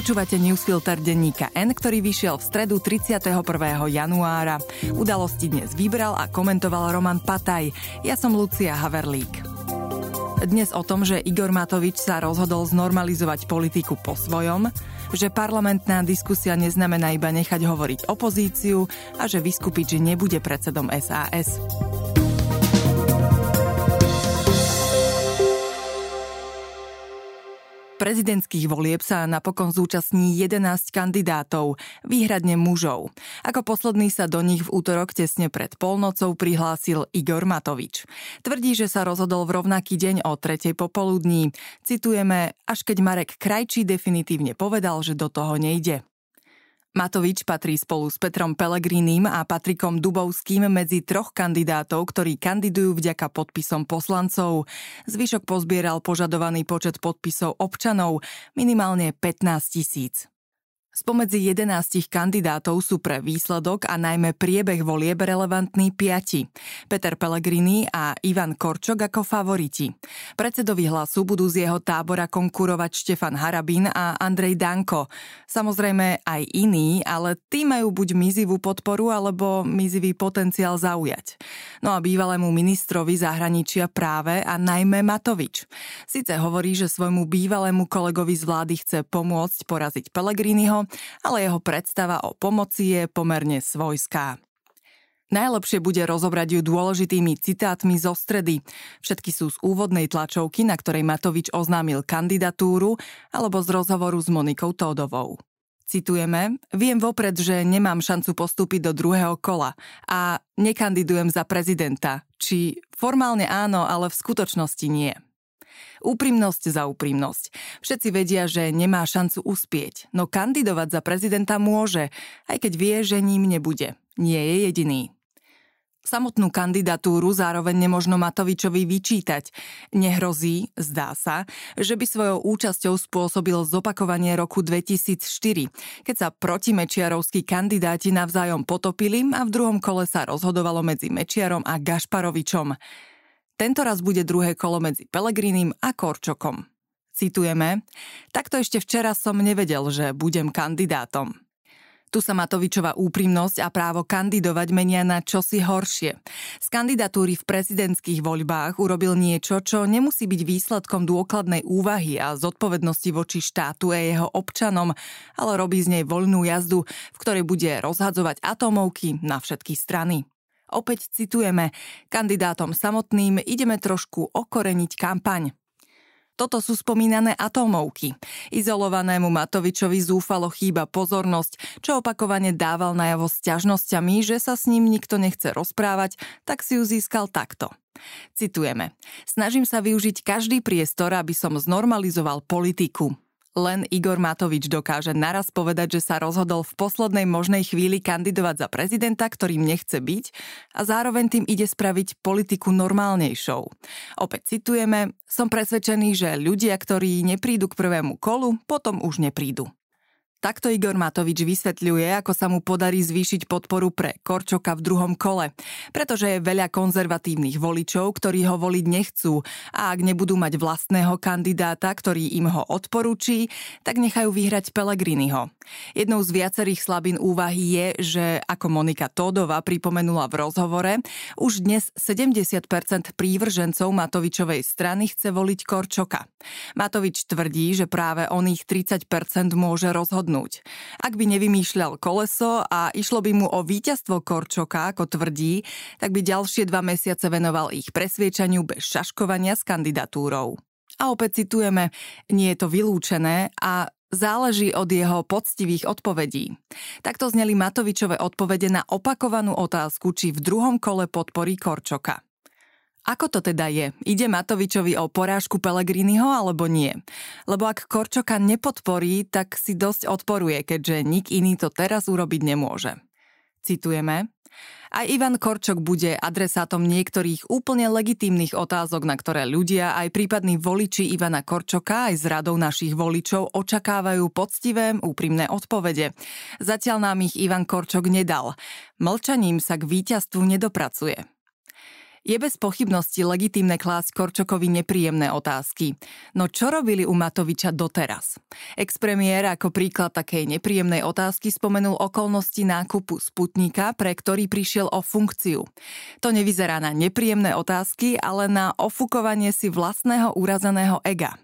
Počúvate newsfilter denníka N, ktorý vyšiel v stredu 31. januára. Udalosti dnes vybral a komentoval Roman Pataj. Ja som Lucia Haverlík. Dnes o tom, že Igor Matovič sa rozhodol znormalizovať politiku po svojom, že parlamentná diskusia neznamená iba nechať hovoriť opozíciu a že vyskupiť, že nebude predsedom SAS. Prezidentských volieb sa napokon zúčastní 11 kandidátov, výhradne mužov. Ako posledný sa do nich v útorok tesne pred polnocou prihlásil Igor Matovič. Tvrdí, že sa rozhodol v rovnaký deň o tretej popoludní. Citujeme, až keď Marek Krajčí definitívne povedal, že do toho nejde. Matovič patrí spolu s Petrom Pelegrínim a Patrikom Dubovským medzi troch kandidátov, ktorí kandidujú vďaka podpisom poslancov. Zvyšok pozbieral požadovaný počet podpisov občanov, minimálne 15 tisíc. Spomedzi 11 kandidátov sú pre výsledok a najmä priebeh volieb relevantní piati. Peter Pellegrini a Ivan Korčok ako favoriti. Predsedovi hlasu budú z jeho tábora konkurovať Štefan Harabín a Andrej Danko. Samozrejme aj iní, ale tí majú buď mizivú podporu alebo mizivý potenciál zaujať. No a bývalému ministrovi zahraničia práve a najmä Matovič. Sice hovorí, že svojmu bývalému kolegovi z vlády chce pomôcť poraziť Pellegriniho, ale jeho predstava o pomoci je pomerne svojská. Najlepšie bude rozobrať ju dôležitými citátmi zo stredy. Všetky sú z úvodnej tlačovky, na ktorej Matovič oznámil kandidatúru, alebo z rozhovoru s Monikou Tódovou. Citujeme, viem vopred, že nemám šancu postúpiť do druhého kola a nekandidujem za prezidenta. Či formálne áno, ale v skutočnosti nie. Úprimnosť za úprimnosť. Všetci vedia, že nemá šancu uspieť, no kandidovať za prezidenta môže, aj keď vie, že ním nebude. Nie je jediný. Samotnú kandidatúru zároveň nemožno Matovičovi vyčítať. Nehrozí, zdá sa, že by svojou účasťou spôsobil zopakovanie roku 2004, keď sa protimečiarovskí kandidáti navzájom potopili a v druhom kole sa rozhodovalo medzi Mečiarom a Gašparovičom. Tento raz bude druhé kolo medzi Pelegrinim a Korčokom. Citujeme, takto ešte včera som nevedel, že budem kandidátom. Tu sa Matovičová úprimnosť a právo kandidovať menia na čosi horšie. Z kandidatúry v prezidentských voľbách urobil niečo, čo nemusí byť výsledkom dôkladnej úvahy a zodpovednosti voči štátu a jeho občanom, ale robí z nej voľnú jazdu, v ktorej bude rozhadzovať atómovky na všetky strany. Opäť citujeme, kandidátom samotným ideme trošku okoreniť kampaň. Toto sú spomínané atómovky. Izolovanému Matovičovi zúfalo chýba pozornosť, čo opakovane dával najavo s ťažnosťami, že sa s ním nikto nechce rozprávať, tak si ju získal takto. Citujeme. Snažím sa využiť každý priestor, aby som znormalizoval politiku. Len Igor Matovič dokáže naraz povedať, že sa rozhodol v poslednej možnej chvíli kandidovať za prezidenta, ktorým nechce byť a zároveň tým ide spraviť politiku normálnejšou. Opäť citujeme, som presvedčený, že ľudia, ktorí neprídu k prvému kolu, potom už neprídu. Takto Igor Matovič vysvetľuje, ako sa mu podarí zvýšiť podporu pre Korčoka v druhom kole. Pretože je veľa konzervatívnych voličov, ktorí ho voliť nechcú a ak nebudú mať vlastného kandidáta, ktorý im ho odporúči, tak nechajú vyhrať Pelegriniho. Jednou z viacerých slabín úvahy je, že ako Monika Tódova pripomenula v rozhovore, už dnes 70% prívržencov Matovičovej strany chce voliť Korčoka. Matovič tvrdí, že práve oných 30% môže rozhodnúť rozhodnúť. Ak by nevymýšľal koleso a išlo by mu o víťazstvo Korčoka, ako tvrdí, tak by ďalšie dva mesiace venoval ich presviečaniu bez šaškovania s kandidatúrou. A opäť citujeme, nie je to vylúčené a záleží od jeho poctivých odpovedí. Takto zneli Matovičové odpovede na opakovanú otázku, či v druhom kole podporí Korčoka. Ako to teda je? Ide Matovičovi o porážku Pelegriniho alebo nie? Lebo ak Korčoka nepodporí, tak si dosť odporuje, keďže nik iný to teraz urobiť nemôže. Citujeme. Aj Ivan Korčok bude adresátom niektorých úplne legitímnych otázok, na ktoré ľudia, aj prípadní voliči Ivana Korčoka, aj z radou našich voličov očakávajú poctivé, úprimné odpovede. Zatiaľ nám ich Ivan Korčok nedal. Mlčaním sa k víťazstvu nedopracuje. Je bez pochybnosti legitímne klásť Korčokovi nepríjemné otázky. No čo robili u Matoviča doteraz? Expremiér ako príklad takej nepríjemnej otázky spomenul okolnosti nákupu Sputnika, pre ktorý prišiel o funkciu. To nevyzerá na nepríjemné otázky, ale na ofukovanie si vlastného urazeného ega.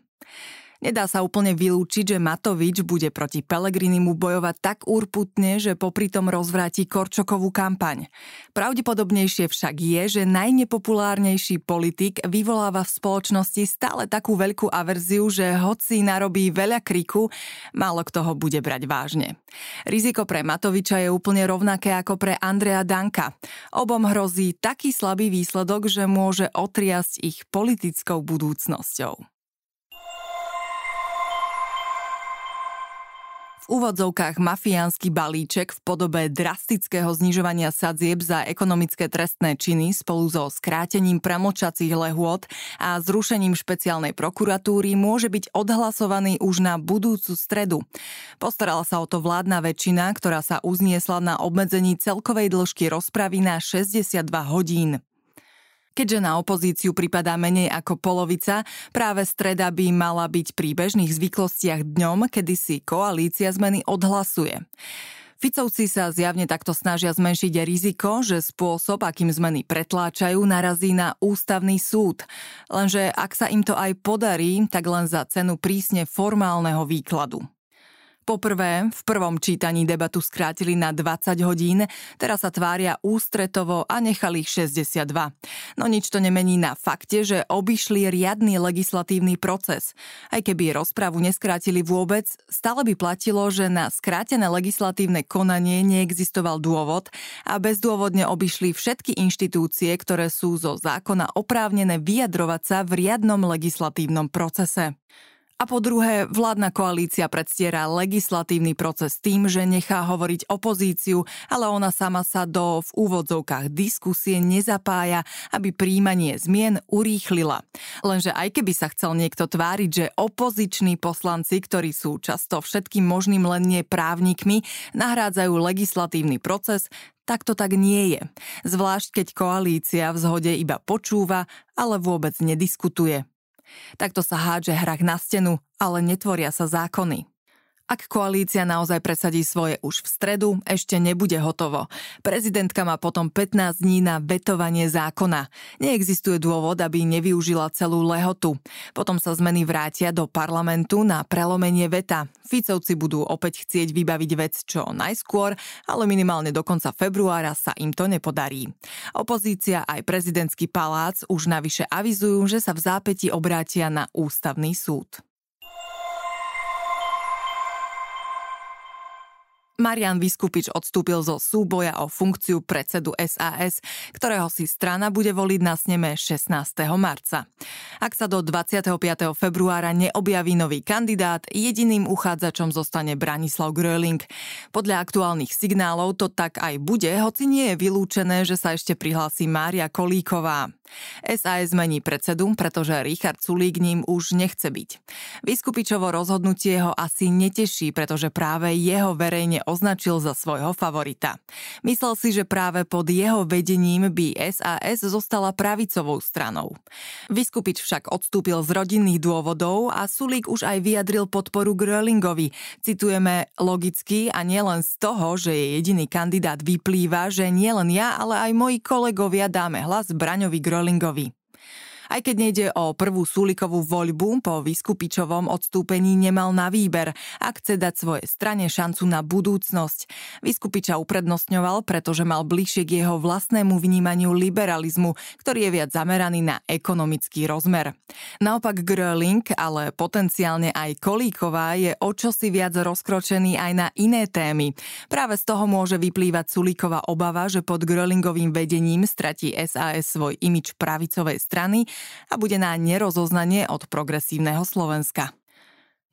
Nedá sa úplne vylúčiť, že Matovič bude proti Pelegrinimu bojovať tak úrputne, že popri tom rozvráti Korčokovú kampaň. Pravdepodobnejšie však je, že najnepopulárnejší politik vyvoláva v spoločnosti stále takú veľkú averziu, že hoci narobí veľa kriku, málo kto ho bude brať vážne. Riziko pre Matoviča je úplne rovnaké ako pre Andrea Danka. Obom hrozí taký slabý výsledok, že môže otriasť ich politickou budúcnosťou. V úvodzovkách mafiánsky balíček v podobe drastického znižovania sadzieb za ekonomické trestné činy spolu so skrátením premočacích lehôd a zrušením špeciálnej prokuratúry môže byť odhlasovaný už na budúcu stredu. Postarala sa o to vládna väčšina, ktorá sa uzniesla na obmedzení celkovej dĺžky rozpravy na 62 hodín. Keďže na opozíciu pripadá menej ako polovica, práve streda by mala byť pri bežných zvyklostiach dňom, kedy si koalícia zmeny odhlasuje. Ficovci sa zjavne takto snažia zmenšiť riziko, že spôsob, akým zmeny pretláčajú, narazí na ústavný súd. Lenže ak sa im to aj podarí, tak len za cenu prísne formálneho výkladu. Poprvé, v prvom čítaní debatu skrátili na 20 hodín, teraz sa tvária ústretovo a nechali ich 62. No nič to nemení na fakte, že obišli riadny legislatívny proces. Aj keby rozpravu neskrátili vôbec, stále by platilo, že na skrátené legislatívne konanie neexistoval dôvod a bezdôvodne obišli všetky inštitúcie, ktoré sú zo zákona oprávnené vyjadrovať sa v riadnom legislatívnom procese. A po druhé, vládna koalícia predstiera legislatívny proces tým, že nechá hovoriť opozíciu, ale ona sama sa do v úvodzovkách diskusie nezapája, aby príjmanie zmien urýchlila. Lenže aj keby sa chcel niekto tváriť, že opoziční poslanci, ktorí sú často všetkým možným len nie právnikmi, nahrádzajú legislatívny proces, tak to tak nie je. Zvlášť keď koalícia v zhode iba počúva, ale vôbec nediskutuje. Takto sa hádže hrách na stenu, ale netvoria sa zákony. Ak koalícia naozaj presadí svoje už v stredu, ešte nebude hotovo. Prezidentka má potom 15 dní na vetovanie zákona. Neexistuje dôvod, aby nevyužila celú lehotu. Potom sa zmeny vrátia do parlamentu na prelomenie veta. Ficovci budú opäť chcieť vybaviť vec čo najskôr, ale minimálne do konca februára sa im to nepodarí. Opozícia aj prezidentský palác už navyše avizujú, že sa v zápäti obrátia na ústavný súd. Marian Vyskupič odstúpil zo súboja o funkciu predsedu SAS, ktorého si strana bude voliť na sneme 16. marca. Ak sa do 25. februára neobjaví nový kandidát, jediným uchádzačom zostane Branislav Gröling. Podľa aktuálnych signálov to tak aj bude, hoci nie je vylúčené, že sa ešte prihlási Mária Kolíková. SAS zmení predsedu, pretože Richard Sulík ním už nechce byť. Vyskupičovo rozhodnutie ho asi neteší, pretože práve jeho verejne označil za svojho favorita. Myslel si, že práve pod jeho vedením by SAS zostala pravicovou stranou. Vyskupič však odstúpil z rodinných dôvodov a Sulík už aj vyjadril podporu Grölingovi. Citujeme logicky a nielen z toho, že je jediný kandidát vyplýva, že nielen ja, ale aj moji kolegovia dáme hlas Braňovi Grölingovi. Rollingovi. Aj keď nejde o prvú súlikovú voľbu, po Vyskupičovom odstúpení nemal na výber a chce dať svojej strane šancu na budúcnosť. Vyskupiča uprednostňoval, pretože mal bližšie k jeho vlastnému vnímaniu liberalizmu, ktorý je viac zameraný na ekonomický rozmer. Naopak Gröling, ale potenciálne aj Kolíková je o čosi viac rozkročený aj na iné témy. Práve z toho môže vyplývať Sulíková obava, že pod Grölingovým vedením stratí SAS svoj imič pravicovej strany a bude na nerozoznanie od progresívneho Slovenska.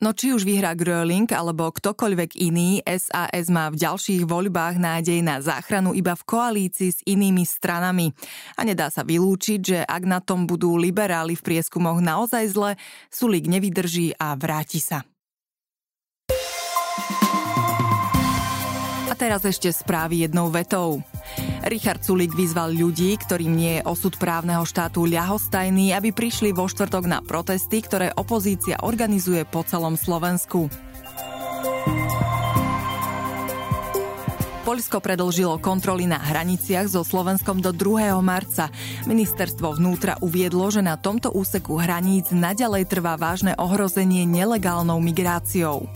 No či už vyhrá Gröling alebo ktokoľvek iný, SAS má v ďalších voľbách nádej na záchranu iba v koalícii s inými stranami. A nedá sa vylúčiť, že ak na tom budú liberáli v prieskumoch naozaj zle, Sulík nevydrží a vráti sa. A teraz ešte správy jednou vetou. Richard Sulik vyzval ľudí, ktorým nie je osud právneho štátu ľahostajný, aby prišli vo štvrtok na protesty, ktoré opozícia organizuje po celom Slovensku. Poľsko predlžilo kontroly na hraniciach so Slovenskom do 2. marca. Ministerstvo vnútra uviedlo, že na tomto úseku hraníc naďalej trvá vážne ohrozenie nelegálnou migráciou.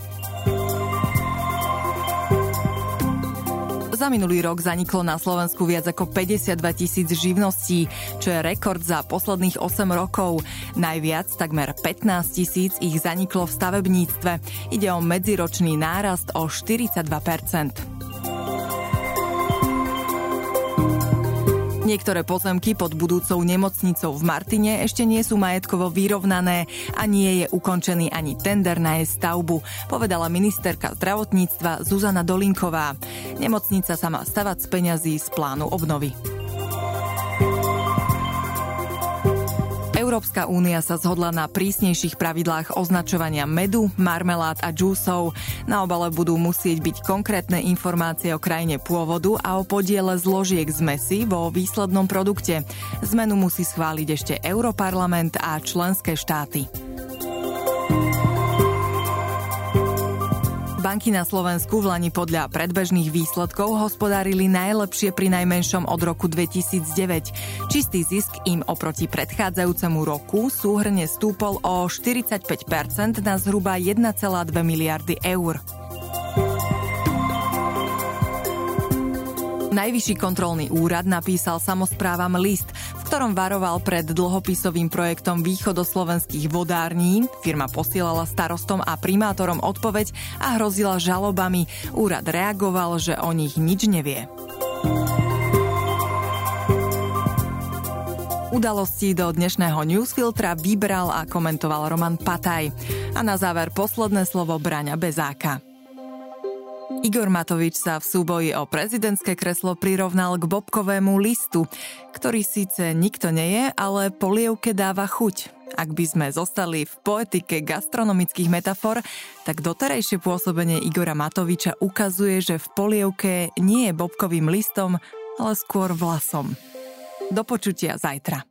Za minulý rok zaniklo na Slovensku viac ako 52 tisíc živností, čo je rekord za posledných 8 rokov. Najviac, takmer 15 tisíc, ich zaniklo v stavebníctve. Ide o medziročný nárast o 42 Niektoré pozemky pod budúcou nemocnicou v Martine ešte nie sú majetkovo vyrovnané a nie je ukončený ani tender na jej stavbu, povedala ministerka zdravotníctva Zuzana Dolinková. Nemocnica sa má stavať z peňazí z plánu obnovy. Európska únia sa zhodla na prísnejších pravidlách označovania medu, marmelád a džúsov. Na obale budú musieť byť konkrétne informácie o krajine pôvodu a o podiele zložiek zmesi vo výslednom produkte. Zmenu musí schváliť ešte Europarlament a členské štáty. Banky na Slovensku v Lani podľa predbežných výsledkov hospodárili najlepšie pri najmenšom od roku 2009. Čistý zisk im oproti predchádzajúcemu roku súhrne stúpol o 45% na zhruba 1,2 miliardy eur. Najvyšší kontrolný úrad napísal samozprávam list, ktorom varoval pred dlhopisovým projektom východoslovenských vodární. Firma posielala starostom a primátorom odpoveď a hrozila žalobami. Úrad reagoval, že o nich nič nevie. Udalosti do dnešného newsfiltra vybral a komentoval Roman Pataj. A na záver posledné slovo Braňa Bezáka. Igor Matovič sa v súboji o prezidentské kreslo prirovnal k bobkovému listu, ktorý síce nikto nie je, ale polievke dáva chuť. Ak by sme zostali v poetike gastronomických metafor, tak doterajšie pôsobenie Igora Matoviča ukazuje, že v polievke nie je bobkovým listom, ale skôr vlasom. Do počutia zajtra.